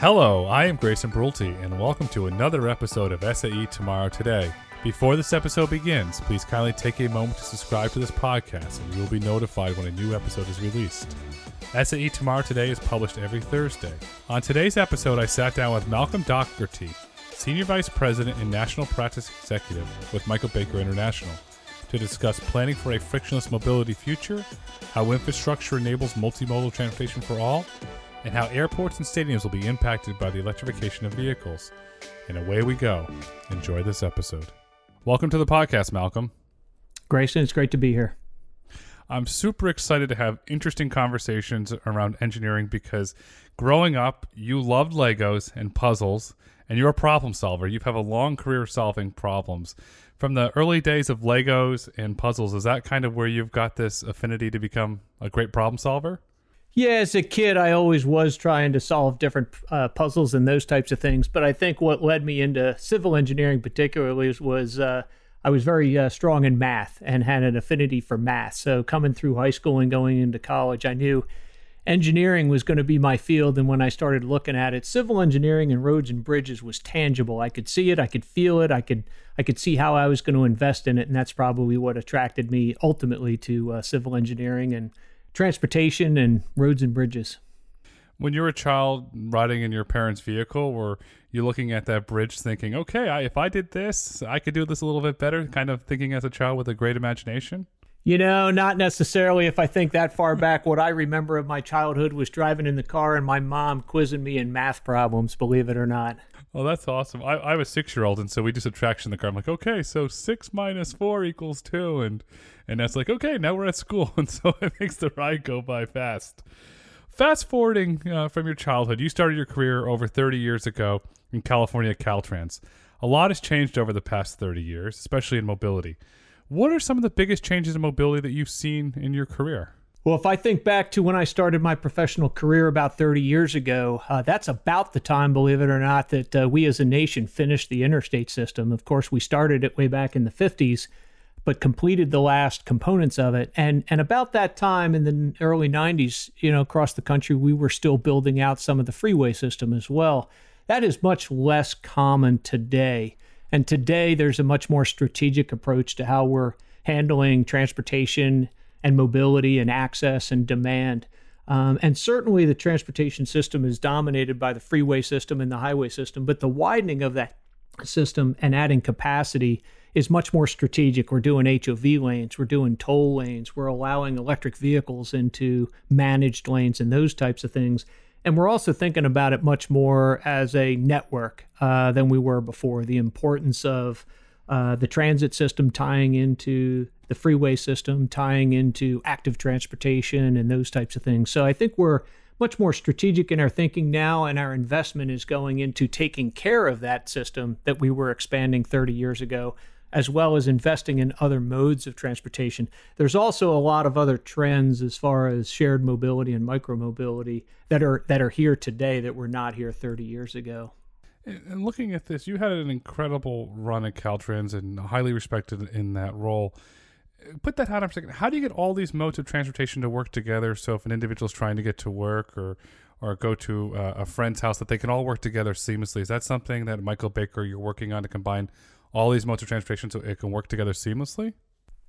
Hello, I am Grayson Brulte, and welcome to another episode of SAE Tomorrow Today. Before this episode begins, please kindly take a moment to subscribe to this podcast, and you will be notified when a new episode is released. SAE Tomorrow Today is published every Thursday. On today's episode, I sat down with Malcolm Dougherty, Senior Vice President and National Practice Executive with Michael Baker International, to discuss planning for a frictionless mobility future, how infrastructure enables multimodal transportation for all, and how airports and stadiums will be impacted by the electrification of vehicles. And away we go. Enjoy this episode. Welcome to the podcast, Malcolm. Grayson, it's great to be here. I'm super excited to have interesting conversations around engineering because growing up, you loved Legos and puzzles, and you're a problem solver. You have a long career solving problems. From the early days of Legos and puzzles, is that kind of where you've got this affinity to become a great problem solver? Yeah, as a kid, I always was trying to solve different uh, puzzles and those types of things. But I think what led me into civil engineering, particularly, was uh, I was very uh, strong in math and had an affinity for math. So coming through high school and going into college, I knew engineering was going to be my field. And when I started looking at it, civil engineering and roads and bridges was tangible. I could see it, I could feel it, I could I could see how I was going to invest in it, and that's probably what attracted me ultimately to uh, civil engineering and transportation and roads and bridges. When you were a child riding in your parents' vehicle, were you looking at that bridge thinking, okay, I, if I did this, I could do this a little bit better? Kind of thinking as a child with a great imagination? You know, not necessarily if I think that far back. What I remember of my childhood was driving in the car and my mom quizzing me in math problems, believe it or not. Oh, that's awesome. I, I a six year old, and so we do subtraction in the car. I'm like, okay, so six minus four equals two. And and that's like, okay, now we're at school. And so it makes the ride go by fast. Fast forwarding uh, from your childhood, you started your career over 30 years ago in California Caltrans. A lot has changed over the past 30 years, especially in mobility. What are some of the biggest changes in mobility that you've seen in your career? Well, if I think back to when I started my professional career about 30 years ago, uh, that's about the time, believe it or not, that uh, we as a nation finished the interstate system. Of course, we started it way back in the 50s, but completed the last components of it. And and about that time in the early 90s, you know, across the country, we were still building out some of the freeway system as well. That is much less common today. And today there's a much more strategic approach to how we're handling transportation and mobility and access and demand. Um, and certainly the transportation system is dominated by the freeway system and the highway system, but the widening of that system and adding capacity is much more strategic. We're doing HOV lanes, we're doing toll lanes, we're allowing electric vehicles into managed lanes and those types of things. And we're also thinking about it much more as a network uh, than we were before. The importance of uh, the transit system tying into the freeway system, tying into active transportation and those types of things. So I think we're much more strategic in our thinking now, and our investment is going into taking care of that system that we were expanding 30 years ago, as well as investing in other modes of transportation. There's also a lot of other trends as far as shared mobility and micromobility that are that are here today that were not here 30 years ago. And looking at this, you had an incredible run at Caltrans and highly respected in that role put that out for a second. How do you get all these modes of transportation to work together? So if an individual is trying to get to work or or go to uh, a friend's house, that they can all work together seamlessly. Is that something that Michael Baker you're working on to combine all these modes of transportation so it can work together seamlessly?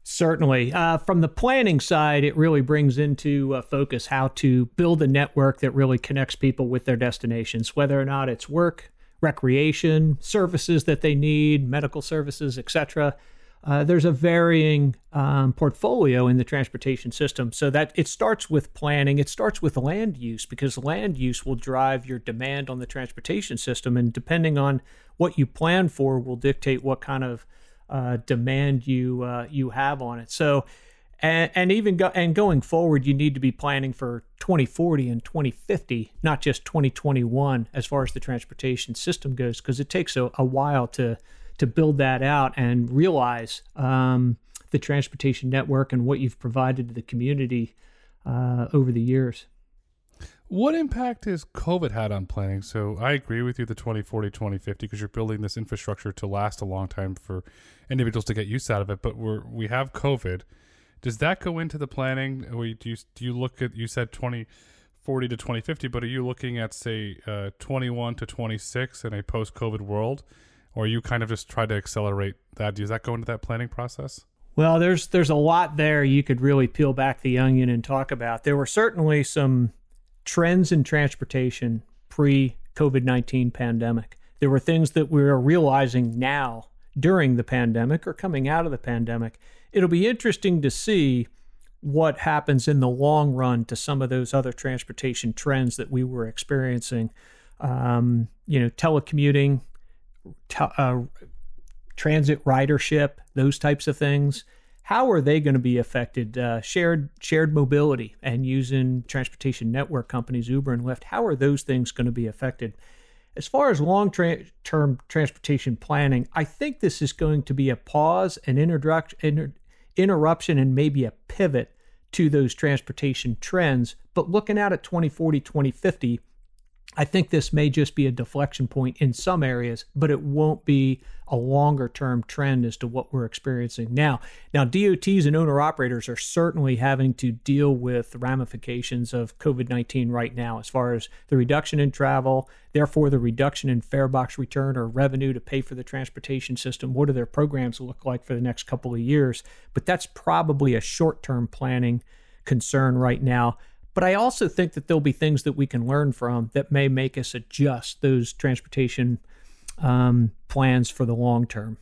Certainly. Uh, from the planning side, it really brings into uh, focus how to build a network that really connects people with their destinations, whether or not it's work, recreation, services that they need, medical services, etc uh, there's a varying um, portfolio in the transportation system. So that it starts with planning, it starts with land use because land use will drive your demand on the transportation system, and depending on what you plan for, will dictate what kind of uh, demand you uh, you have on it. So. And, and even go, and going forward, you need to be planning for 2040 and 2050, not just 2021, as far as the transportation system goes, because it takes a, a while to to build that out and realize um, the transportation network and what you've provided to the community uh, over the years. What impact has COVID had on planning? So I agree with you, the 2040, 2050, because you're building this infrastructure to last a long time for individuals to get use out of it. But we're, we have COVID. Does that go into the planning? Or do you, do you look at, you said 2040, 2040 to 2050, but are you looking at, say, uh, 21 to 26 in a post COVID world? Or you kind of just try to accelerate that? Does that go into that planning process? Well, there's there's a lot there you could really peel back the onion and talk about. There were certainly some trends in transportation pre COVID 19 pandemic. There were things that we're realizing now during the pandemic or coming out of the pandemic. It'll be interesting to see what happens in the long run to some of those other transportation trends that we were experiencing. Um, you know, telecommuting, te- uh, transit ridership, those types of things. How are they going to be affected? Uh, shared shared mobility and using transportation network companies, Uber and Lyft. How are those things going to be affected? As far as long tra- term transportation planning, I think this is going to be a pause, an introduction, inter- interruption, and maybe a pivot to those transportation trends. But looking out at 2040, 2050, I think this may just be a deflection point in some areas, but it won't be a longer term trend as to what we're experiencing now. Now, DOTs and owner operators are certainly having to deal with ramifications of COVID 19 right now, as far as the reduction in travel, therefore, the reduction in fare box return or revenue to pay for the transportation system. What do their programs look like for the next couple of years? But that's probably a short term planning concern right now. But I also think that there'll be things that we can learn from that may make us adjust those transportation um, plans for the long term.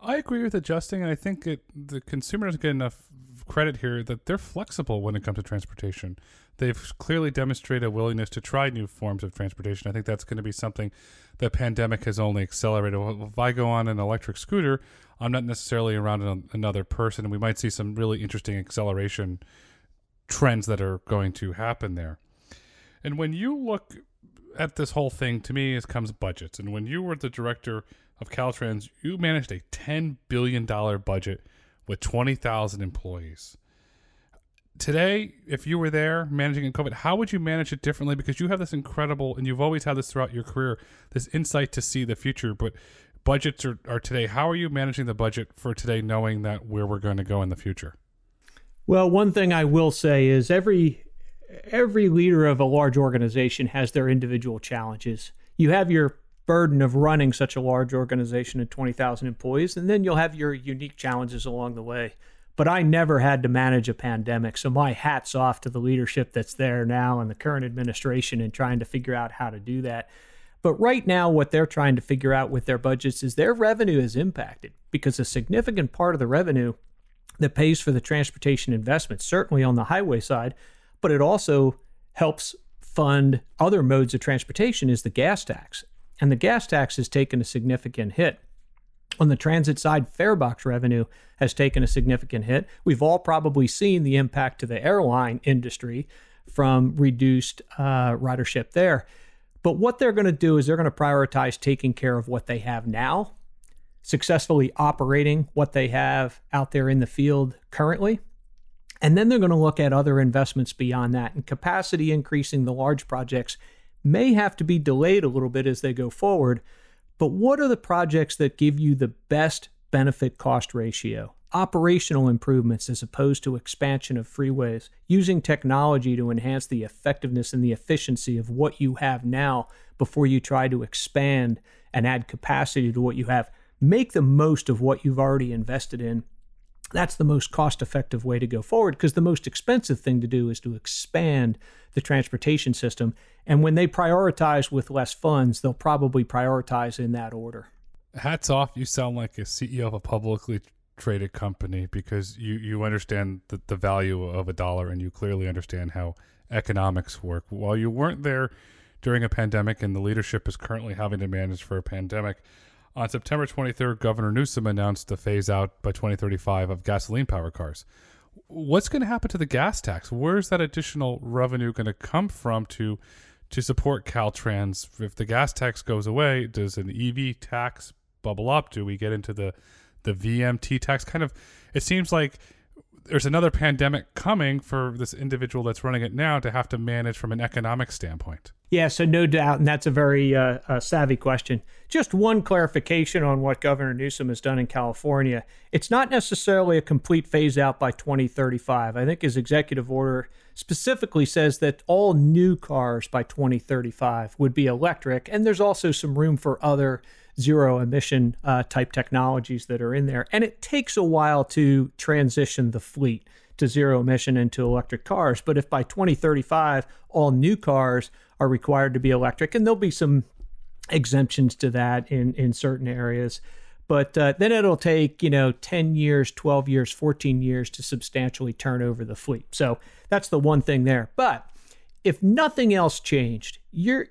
I agree with adjusting, and I think it, the consumer doesn't get enough credit here that they're flexible when it comes to transportation. They've clearly demonstrated a willingness to try new forms of transportation. I think that's going to be something the pandemic has only accelerated. If I go on an electric scooter, I'm not necessarily around another person, and we might see some really interesting acceleration trends that are going to happen there. And when you look at this whole thing, to me, it comes budgets. And when you were the director of Caltrans, you managed a $10 billion budget with 20,000 employees. Today, if you were there managing in COVID, how would you manage it differently? Because you have this incredible, and you've always had this throughout your career, this insight to see the future. But budgets are, are today. How are you managing the budget for today, knowing that where we're going to go in the future? Well, one thing I will say is every every leader of a large organization has their individual challenges. You have your burden of running such a large organization of 20,000 employees, and then you'll have your unique challenges along the way. But I never had to manage a pandemic, so my hat's off to the leadership that's there now and the current administration in trying to figure out how to do that. But right now, what they're trying to figure out with their budgets is their revenue is impacted because a significant part of the revenue that pays for the transportation investment, certainly on the highway side, but it also helps fund other modes of transportation is the gas tax. And the gas tax has taken a significant hit. On the transit side, fare box revenue has taken a significant hit. We've all probably seen the impact to the airline industry from reduced uh, ridership there. But what they're going to do is they're going to prioritize taking care of what they have now successfully operating what they have out there in the field currently. And then they're going to look at other investments beyond that. And capacity increasing the large projects may have to be delayed a little bit as they go forward. But what are the projects that give you the best benefit cost ratio? Operational improvements as opposed to expansion of freeways, using technology to enhance the effectiveness and the efficiency of what you have now before you try to expand and add capacity to what you have make the most of what you've already invested in. That's the most cost effective way to go forward because the most expensive thing to do is to expand the transportation system. And when they prioritize with less funds, they'll probably prioritize in that order. Hats off. You sound like a CEO of a publicly traded company because you, you understand the, the value of a dollar and you clearly understand how economics work. While you weren't there during a pandemic and the leadership is currently having to manage for a pandemic, on September 23rd, Governor Newsom announced the phase out by 2035 of gasoline powered cars. What's going to happen to the gas tax? Where's that additional revenue going to come from to to support Caltrans? If the gas tax goes away, does an EV tax bubble up? Do we get into the the VMT tax? Kind of, it seems like there's another pandemic coming for this individual that's running it now to have to manage from an economic standpoint. Yeah, so no doubt, and that's a very uh, uh, savvy question. Just one clarification on what Governor Newsom has done in California. It's not necessarily a complete phase out by 2035. I think his executive order specifically says that all new cars by 2035 would be electric, and there's also some room for other zero emission uh, type technologies that are in there. And it takes a while to transition the fleet to zero emission into electric cars. But if by 2035 all new cars are required to be electric, and there'll be some exemptions to that in in certain areas. But uh, then it'll take you know 10 years, 12 years, 14 years to substantially turn over the fleet. So that's the one thing there. But if nothing else changed, you're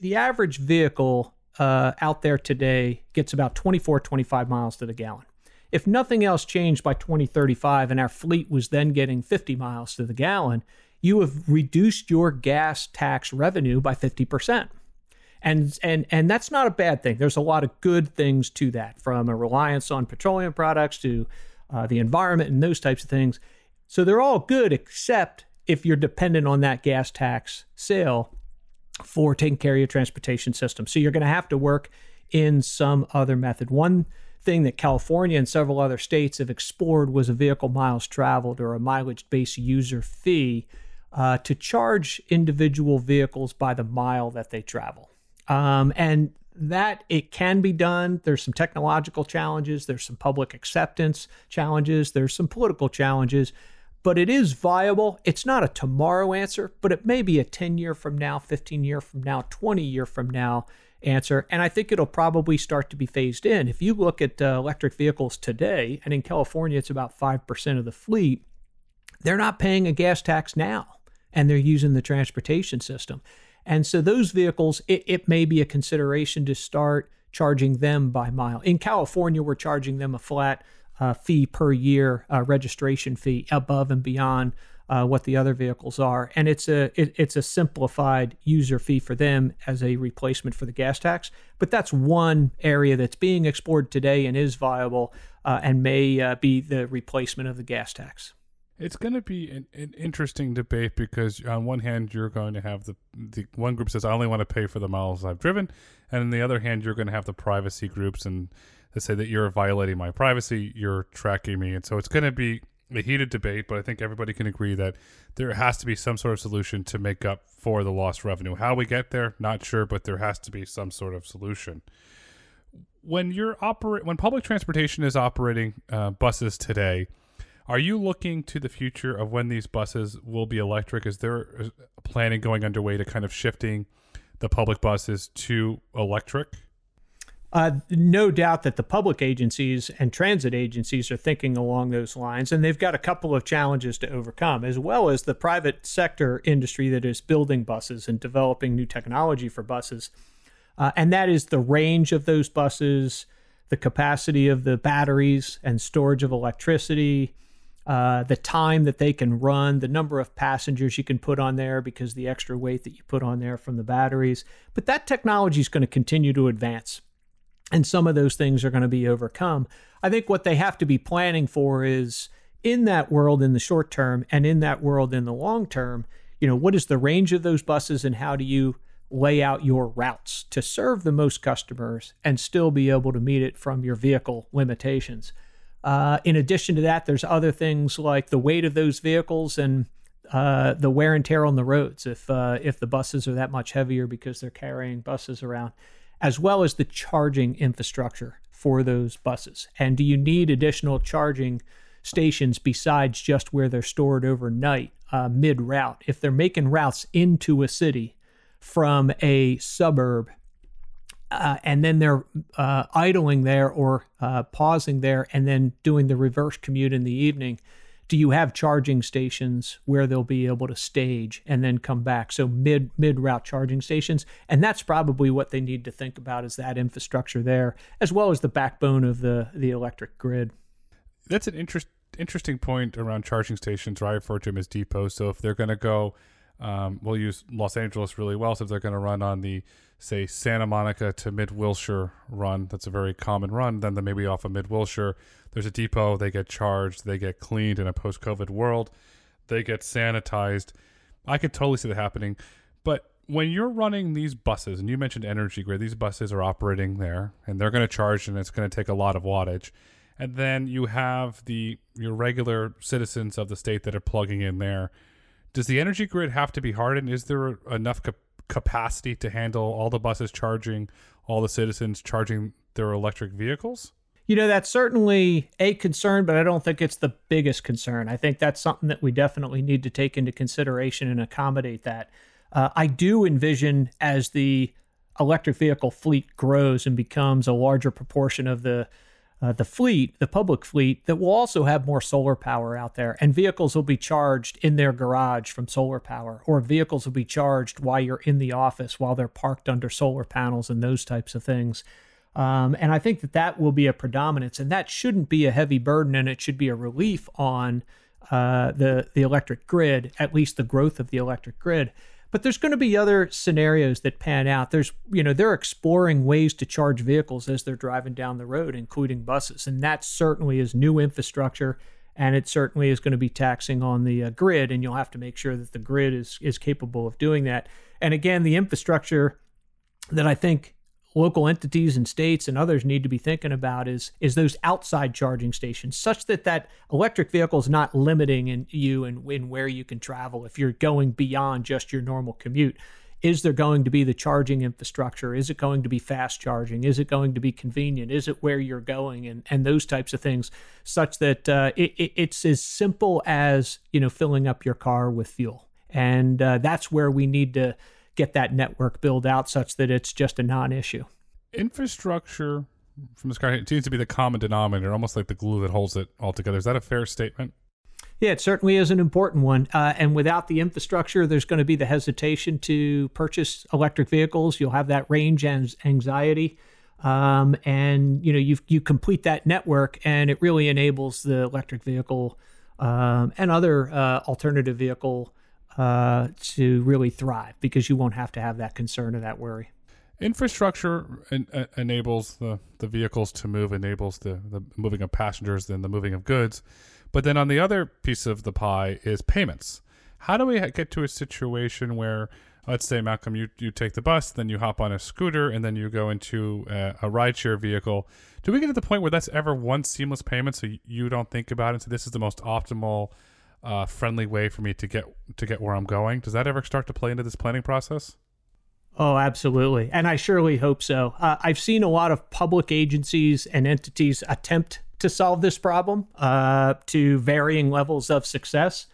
the average vehicle uh, out there today gets about 24, 25 miles to the gallon. If nothing else changed by 2035 and our fleet was then getting 50 miles to the gallon, you have reduced your gas tax revenue by 50%. And, and, and that's not a bad thing. There's a lot of good things to that, from a reliance on petroleum products to uh, the environment and those types of things. So they're all good, except if you're dependent on that gas tax sale for taking care of your transportation system. So you're going to have to work in some other method. One thing that California and several other states have explored was a vehicle miles traveled or a mileage based user fee uh, to charge individual vehicles by the mile that they travel. Um, and that it can be done. There's some technological challenges, there's some public acceptance challenges, there's some political challenges, but it is viable. It's not a tomorrow answer, but it may be a 10 year from now, 15 year from now, 20 year from now answer. And I think it'll probably start to be phased in. If you look at uh, electric vehicles today, and in California, it's about 5% of the fleet, they're not paying a gas tax now and they're using the transportation system. And so those vehicles, it, it may be a consideration to start charging them by mile. In California, we're charging them a flat uh, fee per year uh, registration fee above and beyond uh, what the other vehicles are, and it's a it, it's a simplified user fee for them as a replacement for the gas tax. But that's one area that's being explored today and is viable uh, and may uh, be the replacement of the gas tax. It's going to be an, an, interesting debate because on one hand you're going to have the the one group says I only want to pay for the miles I've driven, and on the other hand you're going to have the privacy groups and they say that you're violating my privacy, you're tracking me, and so it's going to be a heated debate. But I think everybody can agree that there has to be some sort of solution to make up for the lost revenue. How we get there, not sure, but there has to be some sort of solution. When you're operate when public transportation is operating uh, buses today are you looking to the future of when these buses will be electric? Is there a planning going underway to kind of shifting the public buses to electric? Uh, no doubt that the public agencies and transit agencies are thinking along those lines, and they've got a couple of challenges to overcome, as well as the private sector industry that is building buses and developing new technology for buses. Uh, and that is the range of those buses, the capacity of the batteries and storage of electricity, uh, the time that they can run, the number of passengers you can put on there because the extra weight that you put on there from the batteries. But that technology is going to continue to advance. And some of those things are going to be overcome. I think what they have to be planning for is in that world in the short term and in that world in the long term, you know, what is the range of those buses and how do you lay out your routes to serve the most customers and still be able to meet it from your vehicle limitations? Uh, in addition to that, there's other things like the weight of those vehicles and uh, the wear and tear on the roads. If uh, if the buses are that much heavier because they're carrying buses around, as well as the charging infrastructure for those buses. And do you need additional charging stations besides just where they're stored overnight uh, mid route? If they're making routes into a city from a suburb uh, and then they're uh, idling there or uh, pausing there and then doing the reverse commute in the evening do you have charging stations where they'll be able to stage and then come back? So mid mid route charging stations. And that's probably what they need to think about is that infrastructure there as well as the backbone of the the electric grid. That's an interest, interesting point around charging stations i refer to them as depots so if they're going to go um, we'll use los angeles really well. So if they're going to run on the say Santa Monica to Mid Wilshire run, that's a very common run. Then, then maybe off of Mid Wilshire, there's a depot. They get charged, they get cleaned in a post-COVID world, they get sanitized. I could totally see that happening, but when you're running these buses, and you mentioned Energy Grid, these buses are operating there, and they're going to charge, and it's going to take a lot of wattage. And then you have the your regular citizens of the state that are plugging in there. Does the Energy Grid have to be hardened? Is there enough cap- capacity to handle all the buses charging, all the citizens charging their electric vehicles? You know, that's certainly a concern, but I don't think it's the biggest concern. I think that's something that we definitely need to take into consideration and accommodate that. Uh, I do envision as the electric vehicle fleet grows and becomes a larger proportion of the uh, the fleet, the public fleet, that will also have more solar power out there, and vehicles will be charged in their garage from solar power, or vehicles will be charged while you're in the office while they're parked under solar panels and those types of things. Um, and I think that that will be a predominance, and that shouldn't be a heavy burden, and it should be a relief on uh, the the electric grid, at least the growth of the electric grid. But there's going to be other scenarios that pan out. There's, you know, they're exploring ways to charge vehicles as they're driving down the road, including buses, and that certainly is new infrastructure, and it certainly is going to be taxing on the uh, grid, and you'll have to make sure that the grid is is capable of doing that. And again, the infrastructure that I think local entities and states and others need to be thinking about is is those outside charging stations such that that electric vehicle is not limiting in you and in where you can travel. If you're going beyond just your normal commute is there going to be the charging infrastructure? Is it going to be fast charging? Is it going to be convenient? Is it where you're going? And and those types of things such that uh, it, it, it's as simple as you know filling up your car with fuel. And uh, that's where we need to get that network built out such that it's just a non-issue. Infrastructure from the sky seems to be the common denominator, almost like the glue that holds it all together. Is that a fair statement? Yeah, it certainly is an important one. Uh, and without the infrastructure, there's going to be the hesitation to purchase electric vehicles. You'll have that range and anxiety. Um, and you know you you complete that network, and it really enables the electric vehicle um, and other uh, alternative vehicle uh, to really thrive because you won't have to have that concern or that worry. Infrastructure en- enables the, the vehicles to move, enables the, the moving of passengers and the moving of goods. But then on the other piece of the pie is payments. How do we get to a situation where, let's say, Malcolm, you, you take the bus, then you hop on a scooter, and then you go into a, a rideshare vehicle? Do we get to the point where that's ever one seamless payment so you don't think about it? So this is the most optimal uh, friendly way for me to get to get where I'm going. Does that ever start to play into this planning process? Oh, absolutely, and I surely hope so. Uh, I've seen a lot of public agencies and entities attempt to solve this problem uh, to varying levels of success.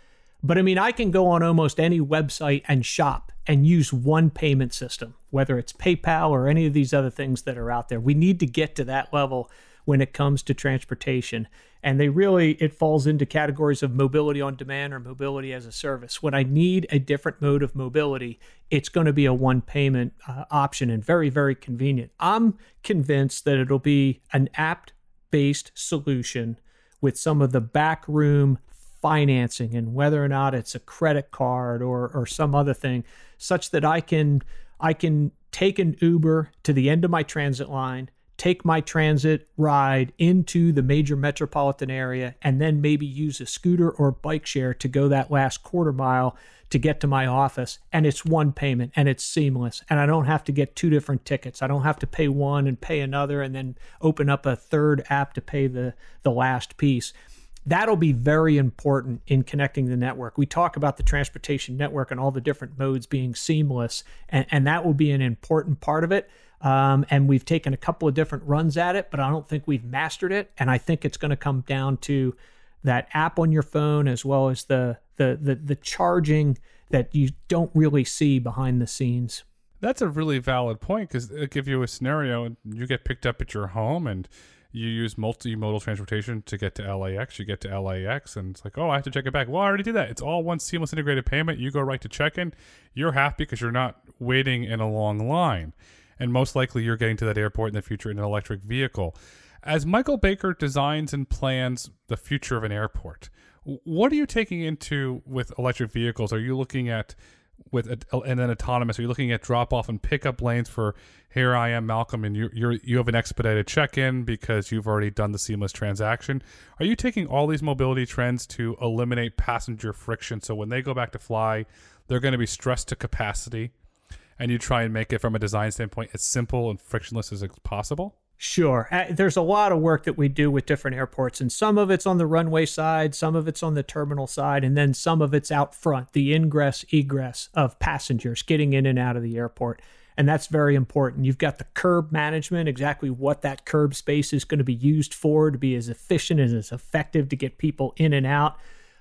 But I mean, I can go on almost any website and shop and use one payment system, whether it's PayPal or any of these other things that are out there. We need to get to that level when it comes to transportation. And they really, it falls into categories of mobility on demand or mobility as a service. When I need a different mode of mobility, it's going to be a one payment uh, option and very, very convenient. I'm convinced that it'll be an app based solution with some of the backroom financing and whether or not it's a credit card or, or some other thing, such that I can I can take an Uber to the end of my transit line take my transit ride into the major metropolitan area and then maybe use a scooter or bike share to go that last quarter mile to get to my office and it's one payment and it's seamless and I don't have to get two different tickets. I don't have to pay one and pay another and then open up a third app to pay the the last piece. That'll be very important in connecting the network. We talk about the transportation network and all the different modes being seamless, and, and that will be an important part of it. Um, and we've taken a couple of different runs at it, but I don't think we've mastered it. And I think it's going to come down to that app on your phone as well as the the the, the charging that you don't really see behind the scenes. That's a really valid point because it give you a scenario and you get picked up at your home and you use multimodal transportation to get to LAX. You get to LAX and it's like, oh, I have to check it back. Well, I already did that. It's all one seamless integrated payment. You go right to check in. You're happy because you're not waiting in a long line and most likely you're getting to that airport in the future in an electric vehicle. As Michael Baker designs and plans the future of an airport, what are you taking into with electric vehicles? Are you looking at with a, and then autonomous? Are you looking at drop off and pickup lanes for here I am, Malcolm, and you you you have an expedited check in because you've already done the seamless transaction? Are you taking all these mobility trends to eliminate passenger friction? So when they go back to fly, they're going to be stressed to capacity and you try and make it from a design standpoint as simple and frictionless as possible? Sure. Uh, there's a lot of work that we do with different airports, and some of it's on the runway side, some of it's on the terminal side, and then some of it's out front, the ingress, egress of passengers getting in and out of the airport. And that's very important. You've got the curb management, exactly what that curb space is going to be used for to be as efficient and as effective to get people in and out.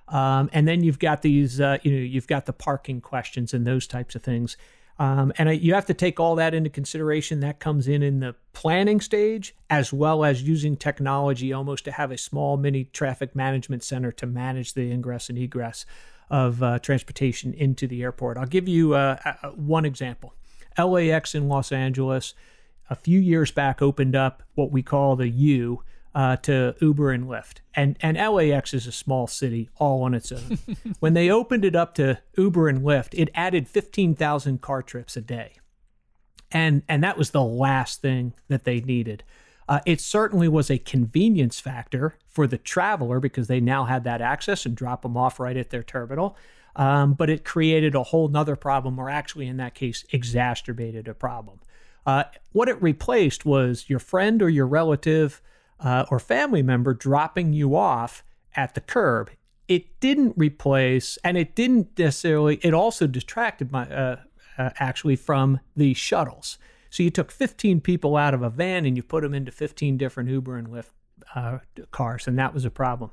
Um, and then you've got these, uh, you know, you've got the parking questions and those types of things. Um, and I, you have to take all that into consideration. That comes in in the planning stage, as well as using technology almost to have a small mini traffic management center to manage the ingress and egress of uh, transportation into the airport. I'll give you uh, one example. LAX in Los Angeles, a few years back, opened up what we call the U uh, to Uber and Lyft. And and LAX is a small city all on its own. when they opened it up to Uber and Lyft, it added 15,000 car trips a day. And and that was the last thing that they needed. Uh, it certainly was a convenience factor for the traveler because they now had that access and drop them off right at their terminal. Um, but it created a whole nother problem, or actually, in that case, exacerbated a problem. Uh, what it replaced was your friend or your relative uh, or family member dropping you off at the curb. It didn't replace, and it didn't necessarily. It also detracted my uh, uh, actually from the shuttles. So you took 15 people out of a van and you put them into 15 different Uber and Lyft uh, cars, and that was a problem.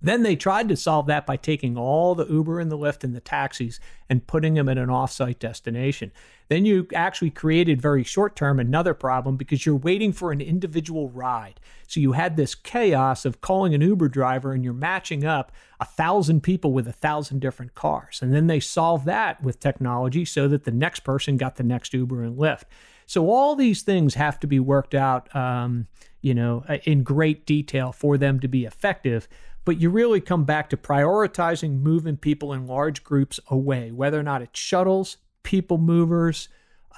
Then they tried to solve that by taking all the Uber and the Lyft and the taxis and putting them at an offsite destination. Then you actually created very short term another problem because you're waiting for an individual ride. So you had this chaos of calling an Uber driver and you're matching up a thousand people with a thousand different cars. And then they solved that with technology so that the next person got the next Uber and Lyft. So all these things have to be worked out, um, you know, in great detail for them to be effective but you really come back to prioritizing moving people in large groups away, whether or not it's shuttles, people movers,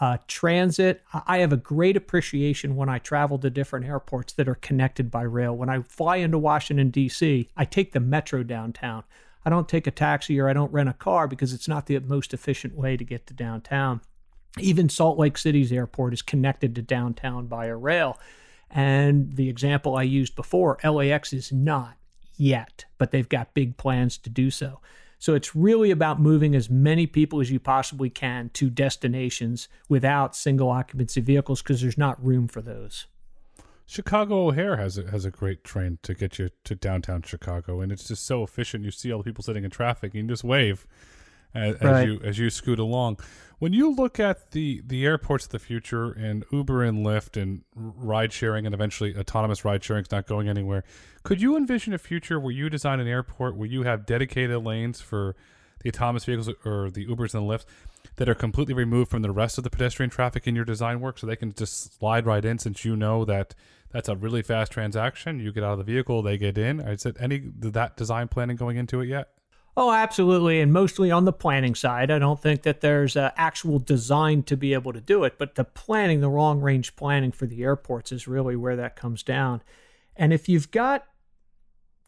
uh, transit. I have a great appreciation when I travel to different airports that are connected by rail. When I fly into Washington, D.C., I take the metro downtown. I don't take a taxi or I don't rent a car because it's not the most efficient way to get to downtown. Even Salt Lake City's airport is connected to downtown by a rail. And the example I used before, LAX is not yet, but they've got big plans to do so. So it's really about moving as many people as you possibly can to destinations without single occupancy vehicles because there's not room for those. Chicago O'Hare has a, has a great train to get you to downtown Chicago, and it's just so efficient. You see all the people sitting in traffic, and you just wave as, right. as you as you scoot along. When you look at the the airports of the future and Uber and Lyft and ride sharing and eventually autonomous ride sharing is not going anywhere, could you envision a future where you design an airport where you have dedicated lanes for the autonomous vehicles or the Ubers and the Lyfts that are completely removed from the rest of the pedestrian traffic in your design work so they can just slide right in since you know that that's a really fast transaction. You get out of the vehicle, they get in. Is it any that design planning going into it yet? Oh, absolutely. And mostly on the planning side. I don't think that there's actual design to be able to do it, but the planning, the long range planning for the airports is really where that comes down. And if you've got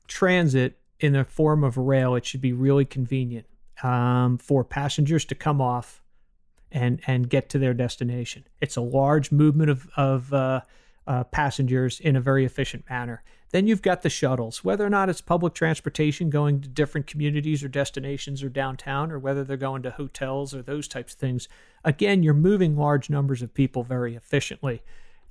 transit in the form of rail, it should be really convenient um, for passengers to come off and, and get to their destination. It's a large movement of, of uh, uh, passengers in a very efficient manner. Then you've got the shuttles, whether or not it's public transportation going to different communities or destinations or downtown, or whether they're going to hotels or those types of things. Again, you're moving large numbers of people very efficiently.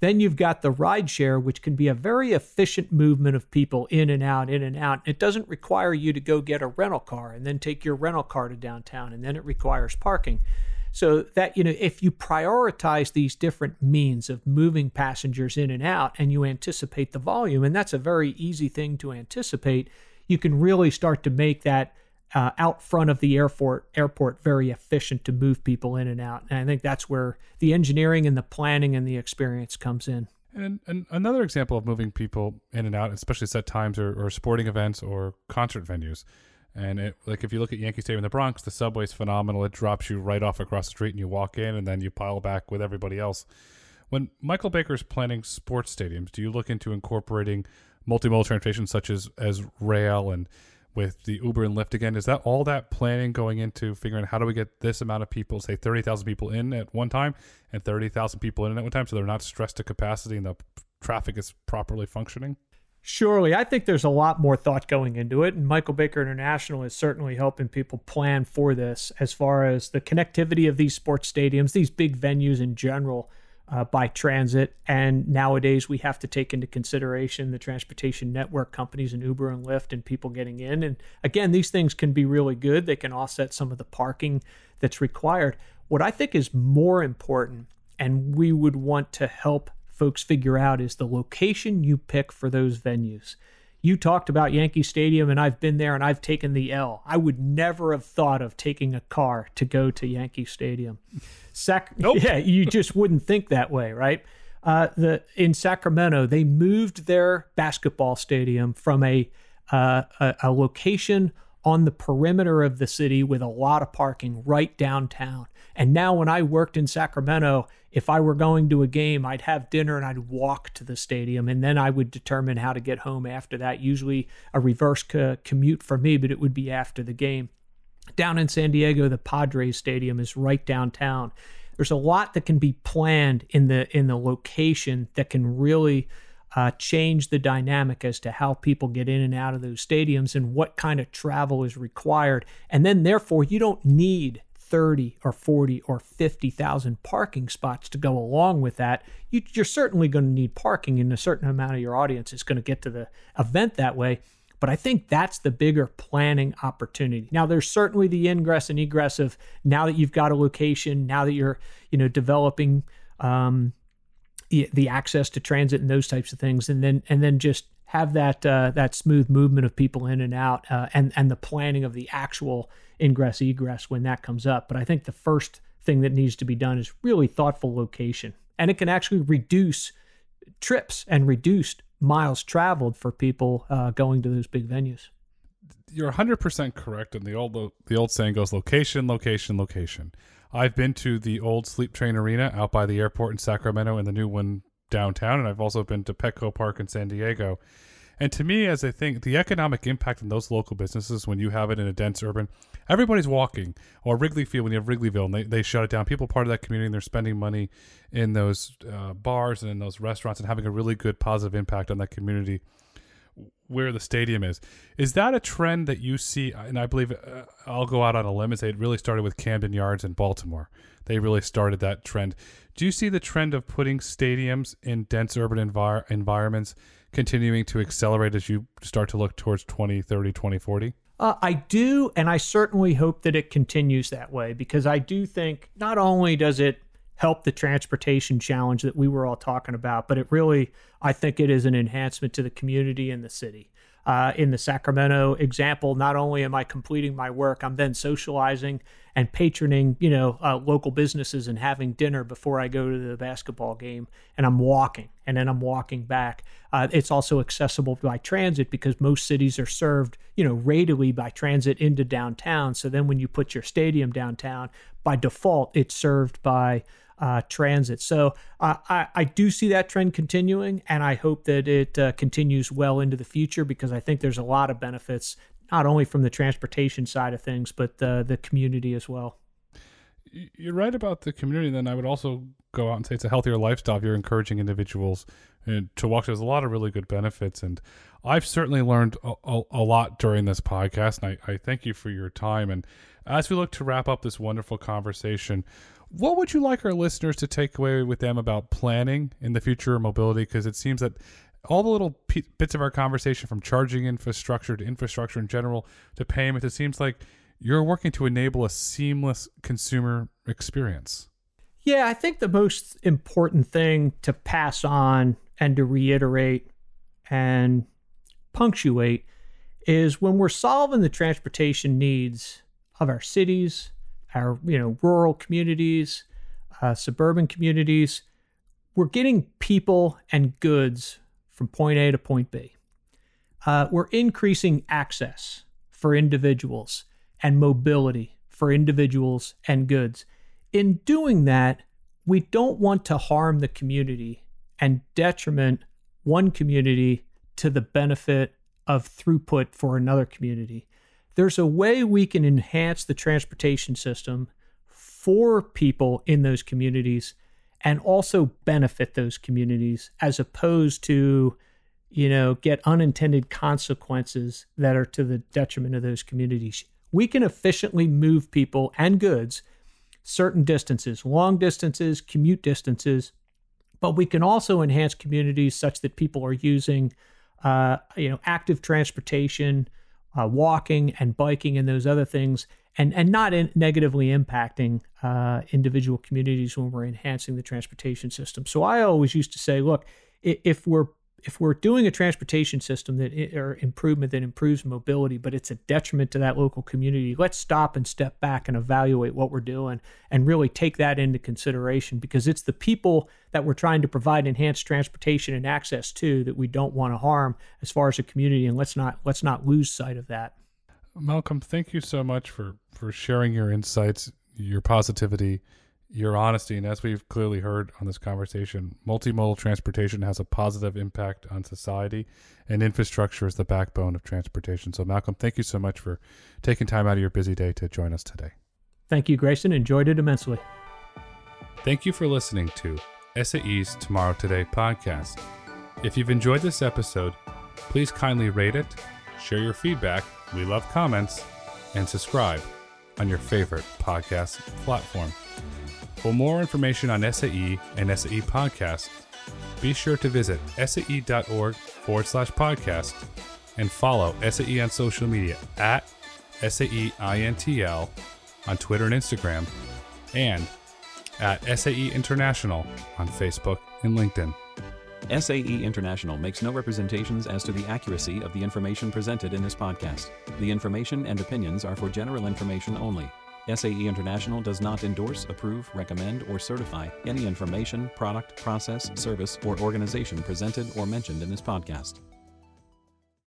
Then you've got the ride share, which can be a very efficient movement of people in and out, in and out. It doesn't require you to go get a rental car and then take your rental car to downtown, and then it requires parking. So that, you know, if you prioritize these different means of moving passengers in and out and you anticipate the volume, and that's a very easy thing to anticipate, you can really start to make that uh, out front of the airport airport very efficient to move people in and out. And I think that's where the engineering and the planning and the experience comes in. And, and another example of moving people in and out, especially set times or, or sporting events or concert venues, and it, like if you look at Yankee Stadium in the Bronx, the subway's phenomenal. It drops you right off across the street, and you walk in, and then you pile back with everybody else. When Michael Baker's planning sports stadiums, do you look into incorporating multimodal transportation such as as rail and with the Uber and Lyft again. Is that all that planning going into figuring how do we get this amount of people, say 30,000 people in at one time and 30,000 people in at one time so they're not stressed to capacity and the traffic is properly functioning? Surely, I think there's a lot more thought going into it, and Michael Baker International is certainly helping people plan for this as far as the connectivity of these sports stadiums, these big venues in general, uh, by transit. And nowadays, we have to take into consideration the transportation network companies and Uber and Lyft and people getting in. And again, these things can be really good. They can offset some of the parking that's required. What I think is more important, and we would want to help folks figure out is the location you pick for those venues. You talked about Yankee Stadium, and I've been there and I've taken the L. I would never have thought of taking a car to go to Yankee Stadium. Sac- nope. Yeah, you just wouldn't think that way, right? Uh, the in Sacramento, they moved their basketball stadium from a, uh, a, a location on the perimeter of the city with a lot of parking right downtown. And now, when I worked in Sacramento, if I were going to a game, I'd have dinner and I'd walk to the stadium, and then I would determine how to get home after that. Usually a reverse co- commute for me, but it would be after the game. Down in San Diego, the Padres Stadium is right downtown. There's a lot that can be planned in the in the location that can really uh, change the dynamic as to how people get in and out of those stadiums and what kind of travel is required. And then, therefore, you don't need 30 or 40 or 50,000 parking spots to go along with that. You, are certainly going to need parking, and a certain amount of your audience is going to get to the event that way. But I think that's the bigger planning opportunity. Now, there's certainly the ingress and egress of now that you've got a location, now that you're, you know, developing um, the access to transit and those types of things, and then and then just have that uh, that smooth movement of people in and out, uh, and and the planning of the actual ingress egress when that comes up. But I think the first thing that needs to be done is really thoughtful location, and it can actually reduce trips and reduce miles traveled for people uh, going to those big venues. You're 100% correct. And the old the old saying goes location, location, location. I've been to the old Sleep Train Arena out by the airport in Sacramento and the new one downtown, and I've also been to Petco Park in San Diego. And to me, as I think the economic impact in those local businesses when you have it in a dense urban, everybody's walking. Or Wrigley Field when you have Wrigleyville and they, they shut it down. People part of that community and they're spending money in those uh, bars and in those restaurants and having a really good positive impact on that community where the stadium is. Is that a trend that you see? And I believe uh, I'll go out on a limb and say it really started with Camden Yards in Baltimore. They really started that trend. Do you see the trend of putting stadiums in dense urban envir- environments continuing to accelerate as you start to look towards 2030, 2040? Uh, I do, and I certainly hope that it continues that way because I do think not only does it help the transportation challenge that we were all talking about, but it really, I think it is an enhancement to the community and the city. Uh, in the Sacramento example, not only am I completing my work, I'm then socializing and patroning, you know, uh, local businesses and having dinner before I go to the basketball game. And I'm walking, and then I'm walking back. Uh, it's also accessible by transit because most cities are served, you know, radially by transit into downtown. So then when you put your stadium downtown, by default, it's served by uh, transit. So uh, I, I do see that trend continuing, and I hope that it uh, continues well into the future because I think there's a lot of benefits, not only from the transportation side of things, but the, the community as well. You're right about the community. Then I would also go out and say it's a healthier lifestyle if you're encouraging individuals uh, to walk. There's a lot of really good benefits, and I've certainly learned a, a, a lot during this podcast. And I, I thank you for your time. And as we look to wrap up this wonderful conversation, what would you like our listeners to take away with them about planning in the future of mobility? Because it seems that all the little p- bits of our conversation, from charging infrastructure to infrastructure in general to payment, it seems like you're working to enable a seamless consumer experience. Yeah, I think the most important thing to pass on and to reiterate and punctuate is when we're solving the transportation needs of our cities, our you know rural communities, uh, suburban communities, we're getting people and goods from point A to point B. Uh, we're increasing access for individuals and mobility for individuals and goods. In doing that, we don't want to harm the community and detriment one community to the benefit of throughput for another community. There's a way we can enhance the transportation system for people in those communities and also benefit those communities as opposed to you know get unintended consequences that are to the detriment of those communities. We can efficiently move people and goods certain distances long distances commute distances but we can also enhance communities such that people are using uh, you know active transportation uh, walking and biking and those other things and and not in negatively impacting uh, individual communities when we're enhancing the transportation system. So I always used to say, look, if we're if we're doing a transportation system that or improvement that improves mobility, but it's a detriment to that local community, let's stop and step back and evaluate what we're doing and really take that into consideration because it's the people that we're trying to provide enhanced transportation and access to that we don't want to harm as far as a community, and let's not let's not lose sight of that. Malcolm, thank you so much for for sharing your insights, your positivity, your honesty, and as we've clearly heard on this conversation, multimodal transportation has a positive impact on society, and infrastructure is the backbone of transportation. So, Malcolm, thank you so much for taking time out of your busy day to join us today. Thank you, Grayson. Enjoyed it immensely. Thank you for listening to SAE's Tomorrow Today podcast. If you've enjoyed this episode, please kindly rate it, share your feedback we love comments, and subscribe on your favorite podcast platform. For more information on SAE and SAE Podcast, be sure to visit sae.org forward slash podcast and follow SAE on social media at SAEINTL on Twitter and Instagram and at SAE International on Facebook and LinkedIn. SAE International makes no representations as to the accuracy of the information presented in this podcast. The information and opinions are for general information only. SAE International does not endorse, approve, recommend, or certify any information, product, process, service, or organization presented or mentioned in this podcast.